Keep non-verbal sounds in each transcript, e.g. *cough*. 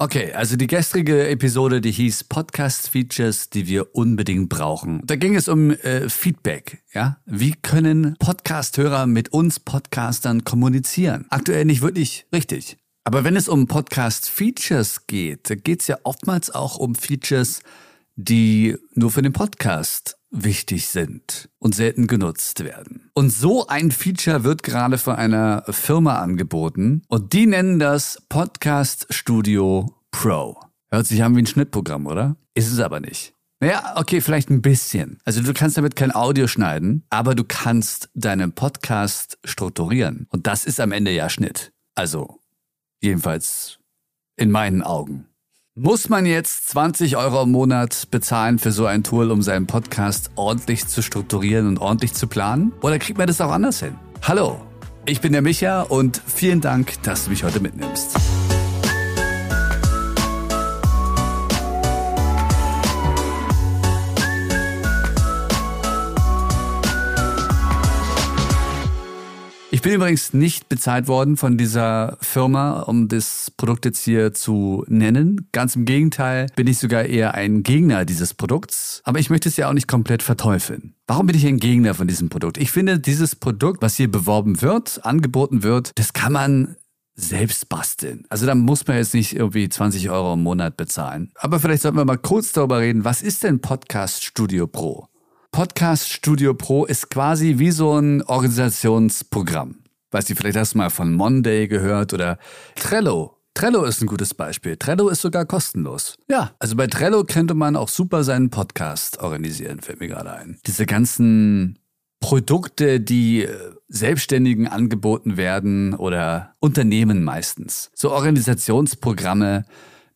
Okay, also die gestrige Episode, die hieß Podcast-Features, die wir unbedingt brauchen. Da ging es um äh, Feedback, ja. Wie können Podcast-Hörer mit uns Podcastern kommunizieren? Aktuell nicht wirklich richtig. Aber wenn es um Podcast-Features geht, da geht es ja oftmals auch um Features, die nur für den Podcast wichtig sind und selten genutzt werden. Und so ein Feature wird gerade von einer Firma angeboten und die nennen das Podcast Studio Pro. Hört sich an wie ein Schnittprogramm, oder? Ist es aber nicht. Naja, okay, vielleicht ein bisschen. Also du kannst damit kein Audio schneiden, aber du kannst deinen Podcast strukturieren. Und das ist am Ende ja Schnitt. Also jedenfalls in meinen Augen. Muss man jetzt 20 Euro im Monat bezahlen für so ein Tool, um seinen Podcast ordentlich zu strukturieren und ordentlich zu planen? Oder kriegt man das auch anders hin? Hallo, ich bin der Micha und vielen Dank, dass du mich heute mitnimmst. Ich bin übrigens nicht bezahlt worden von dieser Firma, um das Produkt jetzt hier zu nennen. Ganz im Gegenteil bin ich sogar eher ein Gegner dieses Produkts. Aber ich möchte es ja auch nicht komplett verteufeln. Warum bin ich ein Gegner von diesem Produkt? Ich finde, dieses Produkt, was hier beworben wird, angeboten wird, das kann man selbst basteln. Also da muss man jetzt nicht irgendwie 20 Euro im Monat bezahlen. Aber vielleicht sollten wir mal kurz darüber reden, was ist denn Podcast Studio Pro? Podcast Studio Pro ist quasi wie so ein Organisationsprogramm. Weißt du, vielleicht hast du mal von Monday gehört oder Trello. Trello ist ein gutes Beispiel. Trello ist sogar kostenlos. Ja, also bei Trello könnte man auch super seinen Podcast organisieren, fällt mir gerade ein. Diese ganzen Produkte, die äh, Selbstständigen angeboten werden oder Unternehmen meistens. So Organisationsprogramme,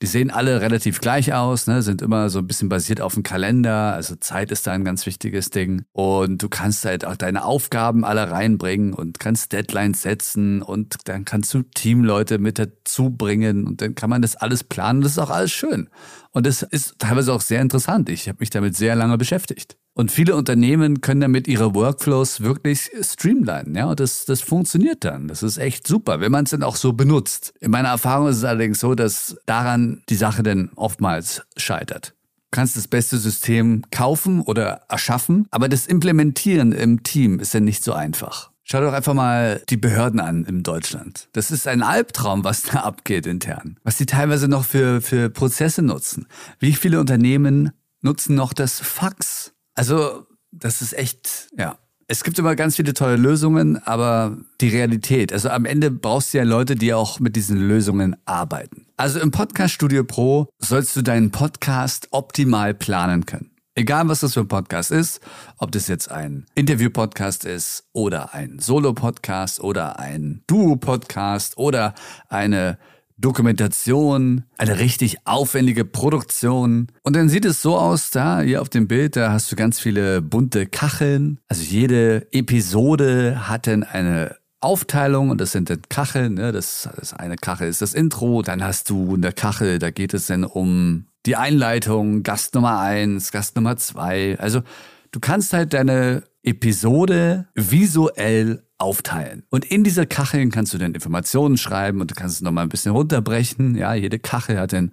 die sehen alle relativ gleich aus, ne? sind immer so ein bisschen basiert auf dem Kalender. Also Zeit ist da ein ganz wichtiges Ding. Und du kannst halt auch deine Aufgaben alle reinbringen und kannst Deadlines setzen und dann kannst du Teamleute mit dazu bringen und dann kann man das alles planen. Das ist auch alles schön. Und das ist teilweise auch sehr interessant. Ich habe mich damit sehr lange beschäftigt. Und viele Unternehmen können damit ihre Workflows wirklich streamlinen, ja, und das, das funktioniert dann. Das ist echt super, wenn man es dann auch so benutzt. In meiner Erfahrung ist es allerdings so, dass daran die Sache dann oftmals scheitert. Du kannst das beste System kaufen oder erschaffen, aber das Implementieren im Team ist ja nicht so einfach. Schau doch einfach mal die Behörden an in Deutschland. Das ist ein Albtraum, was da *laughs* abgeht intern. Was die teilweise noch für, für Prozesse nutzen. Wie viele Unternehmen nutzen noch das Fax? Also, das ist echt, ja. Es gibt immer ganz viele tolle Lösungen, aber die Realität, also am Ende brauchst du ja Leute, die auch mit diesen Lösungen arbeiten. Also im Podcast Studio Pro sollst du deinen Podcast optimal planen können. Egal, was das für ein Podcast ist, ob das jetzt ein Interview-Podcast ist oder ein Solo-Podcast oder ein Duo-Podcast oder eine Dokumentation, eine richtig aufwendige Produktion. Und dann sieht es so aus, da hier auf dem Bild, da hast du ganz viele bunte Kacheln. Also jede Episode hat dann eine Aufteilung und das sind dann Kacheln. Ne? Das, das eine Kachel ist das Intro, dann hast du eine Kachel, da geht es dann um die Einleitung, Gast Nummer eins, Gast Nummer zwei. Also du kannst halt deine Episode visuell aufteilen. Und in diese Kacheln kannst du dann Informationen schreiben und du kannst es nochmal ein bisschen runterbrechen. Ja, jede Kachel hat dann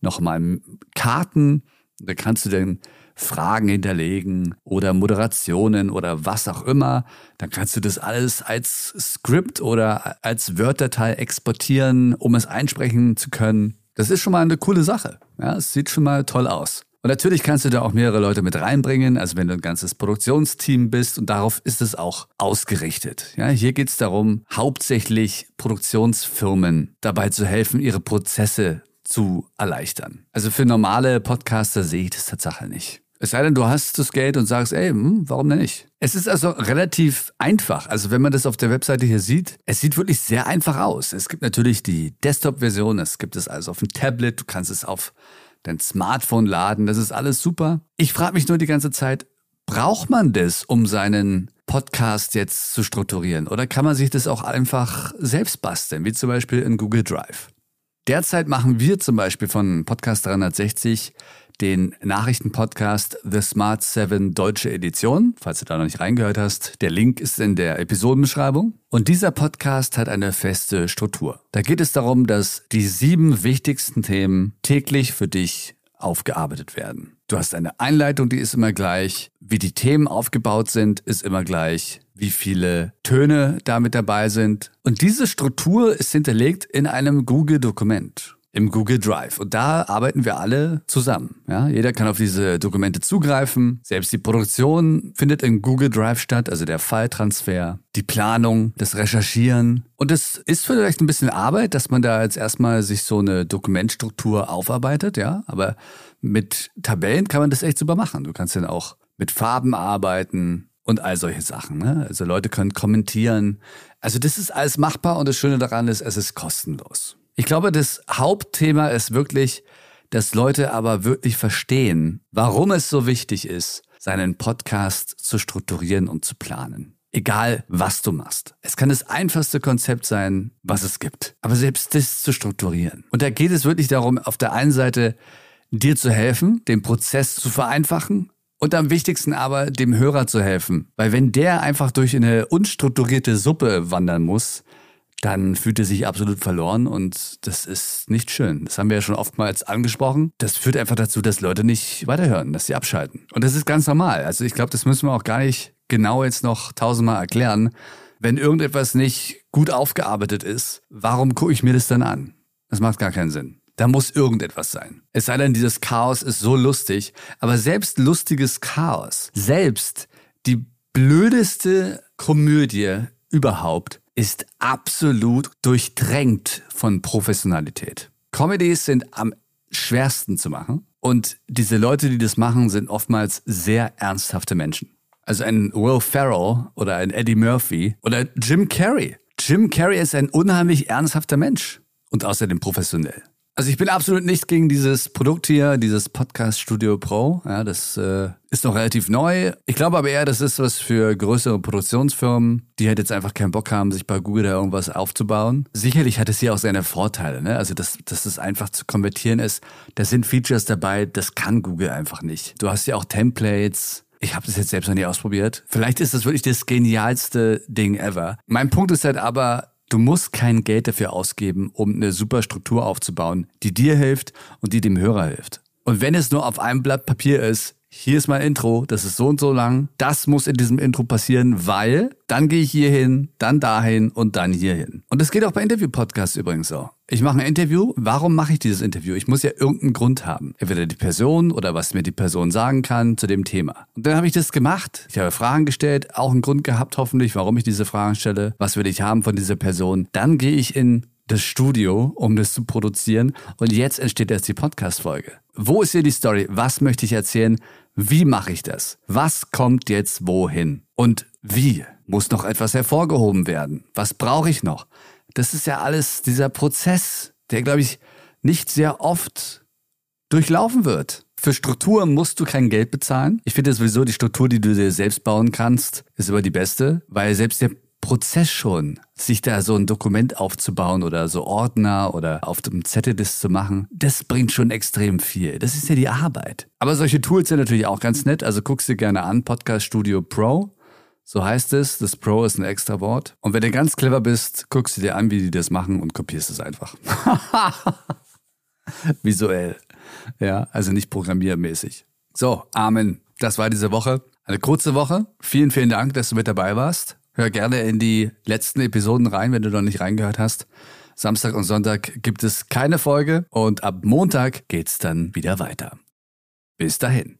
nochmal Karten. Da kannst du dann Fragen hinterlegen oder Moderationen oder was auch immer. Dann kannst du das alles als Skript oder als Word-Datei exportieren, um es einsprechen zu können. Das ist schon mal eine coole Sache. Ja, es sieht schon mal toll aus. Und natürlich kannst du da auch mehrere Leute mit reinbringen, also wenn du ein ganzes Produktionsteam bist und darauf ist es auch ausgerichtet. Ja, hier geht es darum, hauptsächlich Produktionsfirmen dabei zu helfen, ihre Prozesse zu erleichtern. Also für normale Podcaster sehe ich das tatsächlich nicht. Es sei denn, du hast das Geld und sagst, ey, hm, warum denn nicht? Es ist also relativ einfach. Also wenn man das auf der Webseite hier sieht, es sieht wirklich sehr einfach aus. Es gibt natürlich die Desktop-Version, es gibt es also auf dem Tablet, du kannst es auf dein Smartphone laden, das ist alles super. Ich frage mich nur die ganze Zeit, braucht man das, um seinen Podcast jetzt zu strukturieren? Oder kann man sich das auch einfach selbst basteln, wie zum Beispiel in Google Drive? Derzeit machen wir zum Beispiel von Podcast 360 den Nachrichtenpodcast The Smart 7 Deutsche Edition, falls du da noch nicht reingehört hast. Der Link ist in der Episodenbeschreibung. Und dieser Podcast hat eine feste Struktur. Da geht es darum, dass die sieben wichtigsten Themen täglich für dich aufgearbeitet werden. Du hast eine Einleitung, die ist immer gleich. Wie die Themen aufgebaut sind, ist immer gleich. Wie viele Töne damit dabei sind. Und diese Struktur ist hinterlegt in einem Google-Dokument im Google Drive. Und da arbeiten wir alle zusammen. Ja, jeder kann auf diese Dokumente zugreifen. Selbst die Produktion findet in Google Drive statt, also der Falltransfer, die Planung, das Recherchieren. Und es ist vielleicht ein bisschen Arbeit, dass man da jetzt erstmal sich so eine Dokumentstruktur aufarbeitet, ja. Aber mit Tabellen kann man das echt super machen. Du kannst dann auch mit Farben arbeiten, und all solche Sachen. Ne? Also Leute können kommentieren. Also das ist alles machbar und das Schöne daran ist, es ist kostenlos. Ich glaube, das Hauptthema ist wirklich, dass Leute aber wirklich verstehen, warum es so wichtig ist, seinen Podcast zu strukturieren und zu planen. Egal, was du machst. Es kann das einfachste Konzept sein, was es gibt. Aber selbst das zu strukturieren. Und da geht es wirklich darum, auf der einen Seite dir zu helfen, den Prozess zu vereinfachen und am wichtigsten aber dem Hörer zu helfen. Weil wenn der einfach durch eine unstrukturierte Suppe wandern muss, dann fühlt er sich absolut verloren und das ist nicht schön. Das haben wir ja schon oftmals angesprochen. Das führt einfach dazu, dass Leute nicht weiterhören, dass sie abschalten. Und das ist ganz normal. Also ich glaube, das müssen wir auch gar nicht genau jetzt noch tausendmal erklären. Wenn irgendetwas nicht gut aufgearbeitet ist, warum gucke ich mir das dann an? Das macht gar keinen Sinn. Da muss irgendetwas sein. Es sei denn, dieses Chaos ist so lustig, aber selbst lustiges Chaos, selbst die blödeste Komödie überhaupt ist absolut durchdrängt von Professionalität. Comedies sind am schwersten zu machen und diese Leute, die das machen, sind oftmals sehr ernsthafte Menschen. Also ein Will Ferrell oder ein Eddie Murphy oder Jim Carrey. Jim Carrey ist ein unheimlich ernsthafter Mensch und außerdem professionell. Also ich bin absolut nicht gegen dieses Produkt hier, dieses Podcast Studio Pro. Ja, das äh, ist noch relativ neu. Ich glaube aber eher, das ist was für größere Produktionsfirmen, die halt jetzt einfach keinen Bock haben, sich bei Google da irgendwas aufzubauen. Sicherlich hat es hier auch seine Vorteile. Ne? Also dass, dass es einfach zu konvertieren ist. Da sind Features dabei, das kann Google einfach nicht. Du hast ja auch Templates. Ich habe das jetzt selbst noch nie ausprobiert. Vielleicht ist das wirklich das genialste Ding ever. Mein Punkt ist halt aber, Du musst kein Geld dafür ausgeben, um eine super Struktur aufzubauen, die dir hilft und die dem Hörer hilft. Und wenn es nur auf einem Blatt Papier ist, hier ist mein Intro, das ist so und so lang, das muss in diesem Intro passieren, weil dann gehe ich hier hin, dann dahin und dann hierhin. Und das geht auch bei Interview-Podcasts übrigens so. Ich mache ein Interview, warum mache ich dieses Interview? Ich muss ja irgendeinen Grund haben. Entweder die Person oder was mir die Person sagen kann zu dem Thema. Und dann habe ich das gemacht. Ich habe Fragen gestellt, auch einen Grund gehabt hoffentlich, warum ich diese Fragen stelle. Was will ich haben von dieser Person? Dann gehe ich in das Studio, um das zu produzieren. Und jetzt entsteht erst die Podcast-Folge. Wo ist hier die Story? Was möchte ich erzählen? Wie mache ich das? Was kommt jetzt wohin? Und wie? Muss noch etwas hervorgehoben werden? Was brauche ich noch? Das ist ja alles dieser Prozess, der, glaube ich, nicht sehr oft durchlaufen wird. Für Struktur musst du kein Geld bezahlen. Ich finde sowieso, die Struktur, die du dir selbst bauen kannst, ist immer die beste, weil selbst der Prozess schon, sich da so ein Dokument aufzubauen oder so Ordner oder auf dem Zetteldist zu machen, das bringt schon extrem viel. Das ist ja die Arbeit. Aber solche Tools sind natürlich auch ganz nett. Also guckst dir gerne an, Podcast Studio Pro. So heißt es. Das Pro ist ein extra Wort. Und wenn du ganz clever bist, guckst du dir an, wie die das machen und kopierst es einfach. *laughs* Visuell. Ja, also nicht programmiermäßig. So, Amen. Das war diese Woche. Eine kurze Woche. Vielen, vielen Dank, dass du mit dabei warst. Hör gerne in die letzten Episoden rein, wenn du noch nicht reingehört hast. Samstag und Sonntag gibt es keine Folge und ab Montag geht's dann wieder weiter. Bis dahin.